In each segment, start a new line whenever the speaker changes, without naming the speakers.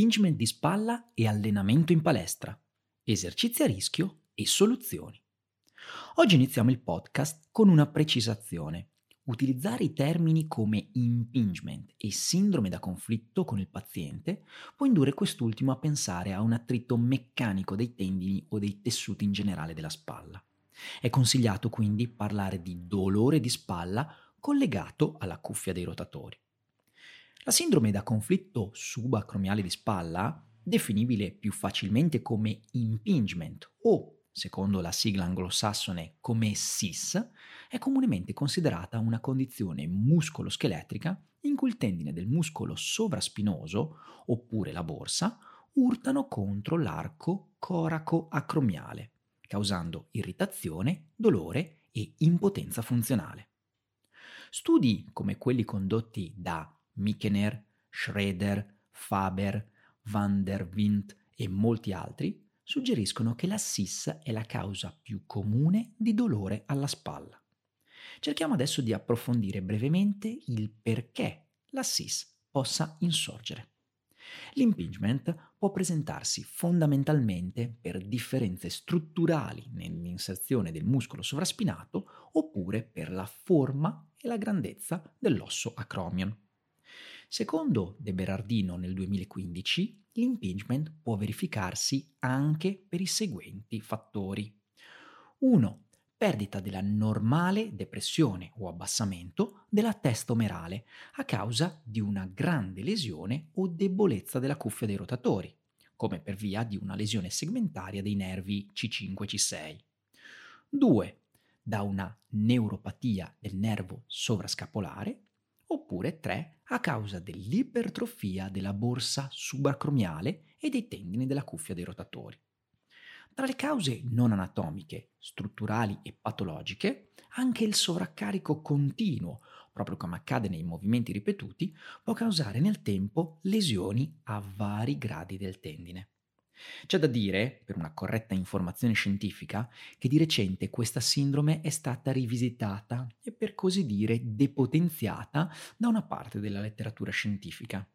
impingement di spalla e allenamento in palestra, esercizi a rischio e soluzioni. Oggi iniziamo il podcast con una precisazione. Utilizzare i termini come impingement e sindrome da conflitto con il paziente può indurre quest'ultimo a pensare a un attrito meccanico dei tendini o dei tessuti in generale della spalla. È consigliato quindi parlare di dolore di spalla collegato alla cuffia dei rotatori. La sindrome da conflitto subacromiale di spalla, definibile più facilmente come impingement o, secondo la sigla anglosassone, come SIS, è comunemente considerata una condizione muscoloscheletrica in cui il tendine del muscolo sovraspinoso, oppure la borsa, urtano contro l'arco coraco-acromiale, causando irritazione, dolore e impotenza funzionale. Studi come quelli condotti da Mikener, Schroeder, Faber, van der Wint e molti altri suggeriscono che la SIS è la causa più comune di dolore alla spalla. Cerchiamo adesso di approfondire brevemente il perché la SIS possa insorgere. L'impingement può presentarsi fondamentalmente per differenze strutturali nell'inserzione del muscolo sovraspinato oppure per la forma e la grandezza dell'osso acromion. Secondo De Berardino nel 2015, l'impingement può verificarsi anche per i seguenti fattori. 1. Perdita della normale depressione o abbassamento della testa omerale a causa di una grande lesione o debolezza della cuffia dei rotatori, come per via di una lesione segmentaria dei nervi C5-C6. 2. Da una neuropatia del nervo sovrascapolare oppure 3 a causa dell'ipertrofia della borsa subacromiale e dei tendini della cuffia dei rotatori. Tra le cause non anatomiche, strutturali e patologiche, anche il sovraccarico continuo, proprio come accade nei movimenti ripetuti, può causare nel tempo lesioni a vari gradi del tendine. C'è da dire, per una corretta informazione scientifica, che di recente questa sindrome è stata rivisitata e per così dire depotenziata da una parte della letteratura scientifica.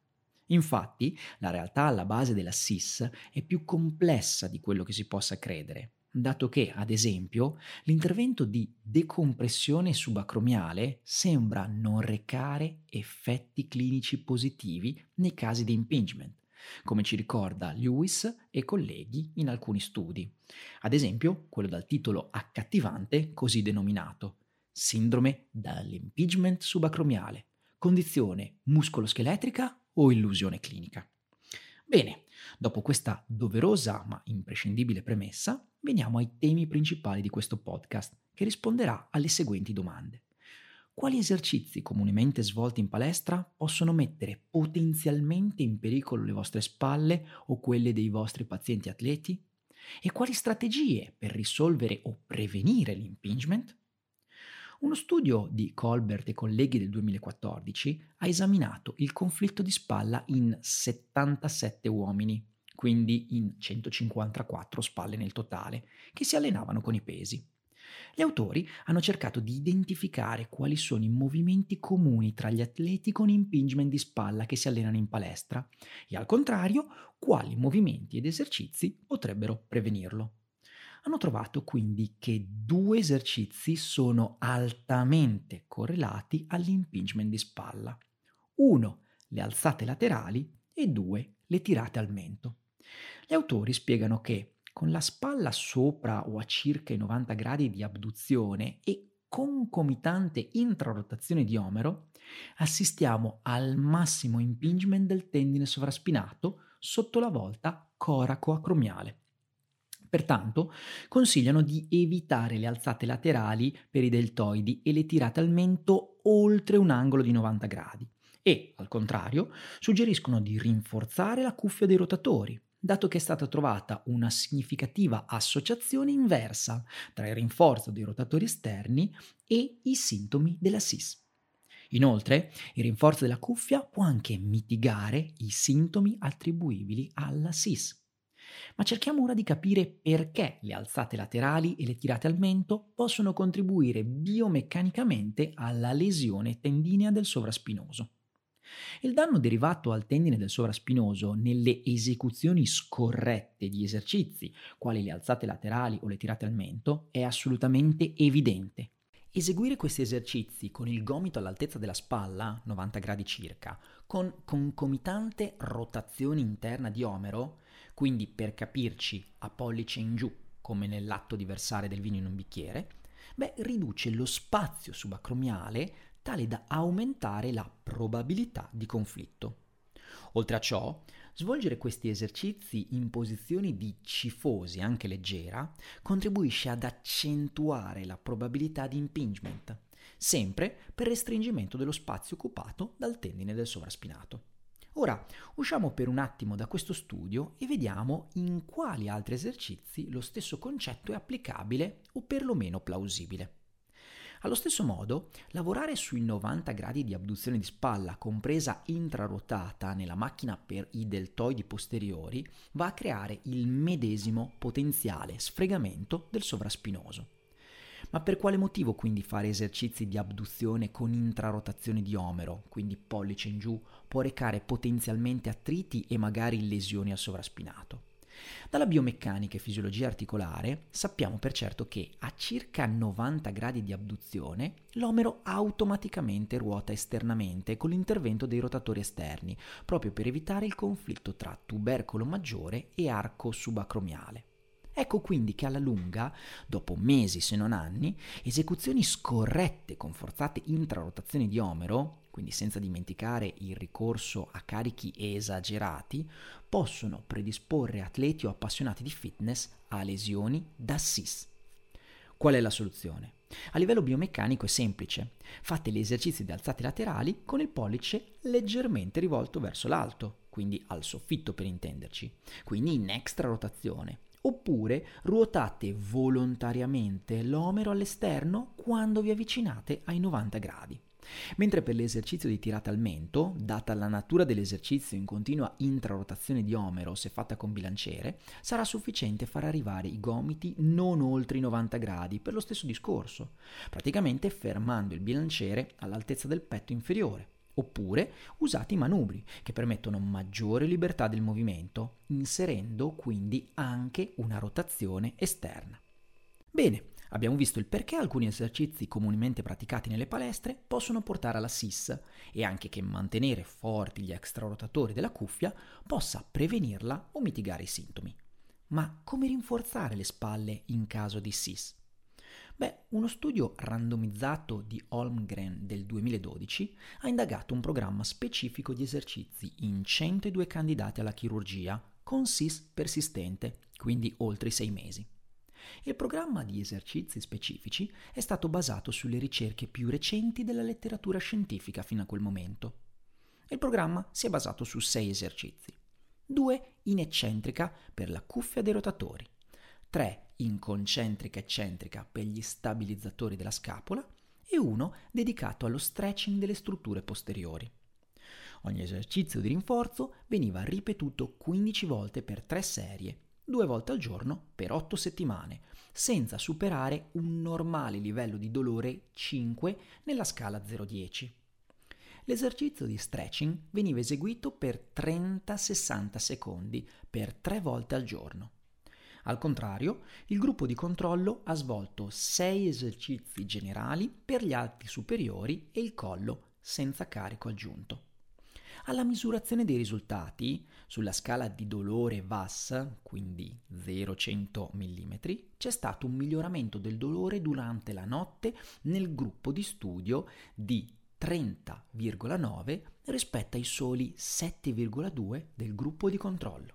Infatti, la realtà alla base della SIS è più complessa di quello che si possa credere, dato che, ad esempio, l'intervento di decompressione subacromiale sembra non recare effetti clinici positivi nei casi di impingement, come ci ricorda Lewis e colleghi in alcuni studi. Ad esempio, quello dal titolo accattivante così denominato Sindrome dall'impingement subacromiale, condizione muscoloscheletrica o illusione clinica. Bene, dopo questa doverosa ma imprescindibile premessa, veniamo ai temi principali di questo podcast, che risponderà alle seguenti domande quali esercizi comunemente svolti in palestra possono mettere potenzialmente in pericolo le vostre spalle o quelle dei vostri pazienti atleti? E quali strategie per risolvere o prevenire l'impingement? Uno studio di Colbert e colleghi del 2014 ha esaminato il conflitto di spalla in 77 uomini, quindi in 154 spalle nel totale, che si allenavano con i pesi. Gli autori hanno cercato di identificare quali sono i movimenti comuni tra gli atleti con impingement di spalla che si allenano in palestra e al contrario quali movimenti ed esercizi potrebbero prevenirlo. Hanno trovato quindi che due esercizi sono altamente correlati all'impingement di spalla. Uno, le alzate laterali e due, le tirate al mento. Gli autori spiegano che con la spalla sopra o a circa i 90 gradi di abduzione e concomitante intrarotazione di omero, assistiamo al massimo impingement del tendine sovraspinato sotto la volta coraco-acromiale. Pertanto consigliano di evitare le alzate laterali per i deltoidi e le tirate al mento oltre un angolo di 90 gradi e, al contrario, suggeriscono di rinforzare la cuffia dei rotatori, dato che è stata trovata una significativa associazione inversa tra il rinforzo dei rotatori esterni e i sintomi della SIS. Inoltre, il rinforzo della cuffia può anche mitigare i sintomi attribuibili alla SIS. Ma cerchiamo ora di capire perché le alzate laterali e le tirate al mento possono contribuire biomeccanicamente alla lesione tendinea del sovraspinoso. Il danno derivato al tendine del sovraspinoso nelle esecuzioni scorrette di esercizi, quali le alzate laterali o le tirate al mento, è assolutamente evidente. Eseguire questi esercizi con il gomito all'altezza della spalla, 90 gradi circa, con concomitante rotazione interna di omero, quindi per capirci a pollice in giù, come nell'atto di versare del vino in un bicchiere, beh, riduce lo spazio subacromiale tale da aumentare la probabilità di conflitto. Oltre a ciò, svolgere questi esercizi in posizioni di cifosi, anche leggera, contribuisce ad accentuare la probabilità di impingement, sempre per restringimento dello spazio occupato dal tendine del sovraspinato. Ora usciamo per un attimo da questo studio e vediamo in quali altri esercizi lo stesso concetto è applicabile o perlomeno plausibile. Allo stesso modo, lavorare sui 90 gradi di abduzione di spalla, compresa intraruotata nella macchina per i deltoidi posteriori, va a creare il medesimo potenziale sfregamento del sovraspinoso. Ma per quale motivo quindi fare esercizi di abduzione con intrarotazione di omero, quindi pollice in giù, può recare potenzialmente attriti e magari lesioni al sovraspinato? Dalla biomeccanica e fisiologia articolare sappiamo per certo che a circa 90 gradi di abduzione l'omero automaticamente ruota esternamente con l'intervento dei rotatori esterni, proprio per evitare il conflitto tra tubercolo maggiore e arco subacromiale. Ecco quindi che alla lunga, dopo mesi se non anni, esecuzioni scorrette con forzate intrarotazioni di omero, quindi senza dimenticare il ricorso a carichi esagerati, possono predisporre atleti o appassionati di fitness a lesioni da SIS. Qual è la soluzione? A livello biomeccanico è semplice. Fate gli esercizi di alzate laterali con il pollice leggermente rivolto verso l'alto, quindi al soffitto per intenderci, quindi in extra rotazione oppure ruotate volontariamente l'omero all'esterno quando vi avvicinate ai 90 gradi. Mentre per l'esercizio di tirata al mento, data la natura dell'esercizio in continua intrarotazione di omero se fatta con bilanciere, sarà sufficiente far arrivare i gomiti non oltre i 90 gradi per lo stesso discorso, praticamente fermando il bilanciere all'altezza del petto inferiore oppure usate i manubri che permettono maggiore libertà del movimento, inserendo quindi anche una rotazione esterna. Bene, abbiamo visto il perché alcuni esercizi comunemente praticati nelle palestre possono portare alla SIS e anche che mantenere forti gli extrarotatori della cuffia possa prevenirla o mitigare i sintomi. Ma come rinforzare le spalle in caso di SIS? Beh, uno studio randomizzato di Holmgren del 2012 ha indagato un programma specifico di esercizi in 102 candidati alla chirurgia con SIS persistente, quindi oltre i sei mesi. Il programma di esercizi specifici è stato basato sulle ricerche più recenti della letteratura scientifica fino a quel momento. Il programma si è basato su sei esercizi, due in eccentrica per la cuffia dei rotatori, 3 in concentrica eccentrica per gli stabilizzatori della scapola e uno dedicato allo stretching delle strutture posteriori. Ogni esercizio di rinforzo veniva ripetuto 15 volte per 3 serie, due volte al giorno per 8 settimane, senza superare un normale livello di dolore 5 nella scala 0-10. L'esercizio di stretching veniva eseguito per 30-60 secondi per 3 volte al giorno. Al contrario, il gruppo di controllo ha svolto 6 esercizi generali per gli alti superiori e il collo senza carico aggiunto. Alla misurazione dei risultati, sulla scala di dolore VAS, quindi 0-100 mm, c'è stato un miglioramento del dolore durante la notte nel gruppo di studio di 30,9 rispetto ai soli 7,2 del gruppo di controllo.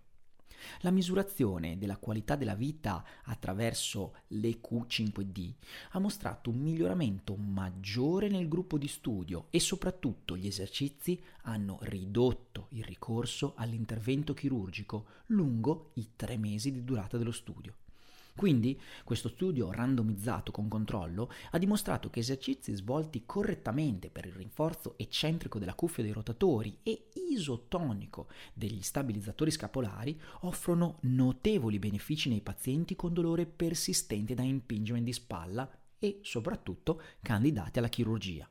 La misurazione della qualità della vita attraverso l'EQ5D ha mostrato un miglioramento maggiore nel gruppo di studio e soprattutto gli esercizi hanno ridotto il ricorso all'intervento chirurgico lungo i tre mesi di durata dello studio. Quindi questo studio randomizzato con controllo ha dimostrato che esercizi svolti correttamente per il rinforzo eccentrico della cuffia dei rotatori e isotonico degli stabilizzatori scapolari offrono notevoli benefici nei pazienti con dolore persistente da impingement di spalla e soprattutto candidati alla chirurgia.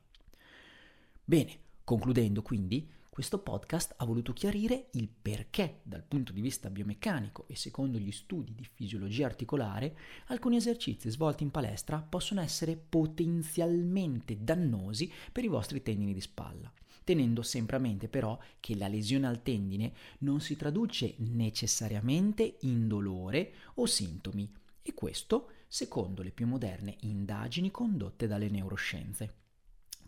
Bene, concludendo quindi, Questo podcast ha voluto chiarire il perché, dal punto di vista biomeccanico e secondo gli studi di fisiologia articolare, alcuni esercizi svolti in palestra possono essere potenzialmente dannosi per i vostri tendini di spalla, tenendo sempre a mente però che la lesione al tendine non si traduce necessariamente in dolore o sintomi, e questo secondo le più moderne indagini condotte dalle neuroscienze.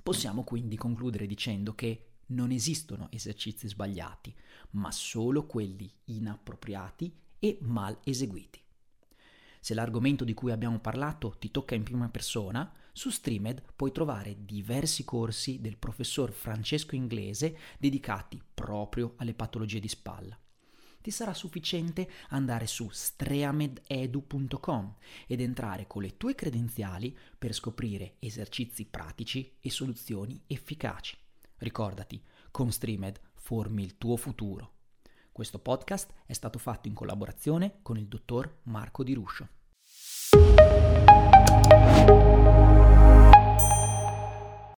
Possiamo quindi concludere dicendo che non esistono esercizi sbagliati, ma solo quelli inappropriati e mal eseguiti. Se l'argomento di cui abbiamo parlato ti tocca in prima persona, su Streamed puoi trovare diversi corsi del professor Francesco Inglese dedicati proprio alle patologie di spalla. Ti sarà sufficiente andare su streamededu.com ed entrare con le tue credenziali per scoprire esercizi pratici e soluzioni efficaci. Ricordati, con Streamed formi il tuo futuro. Questo podcast è stato fatto in collaborazione con il dottor Marco Di Ruscio.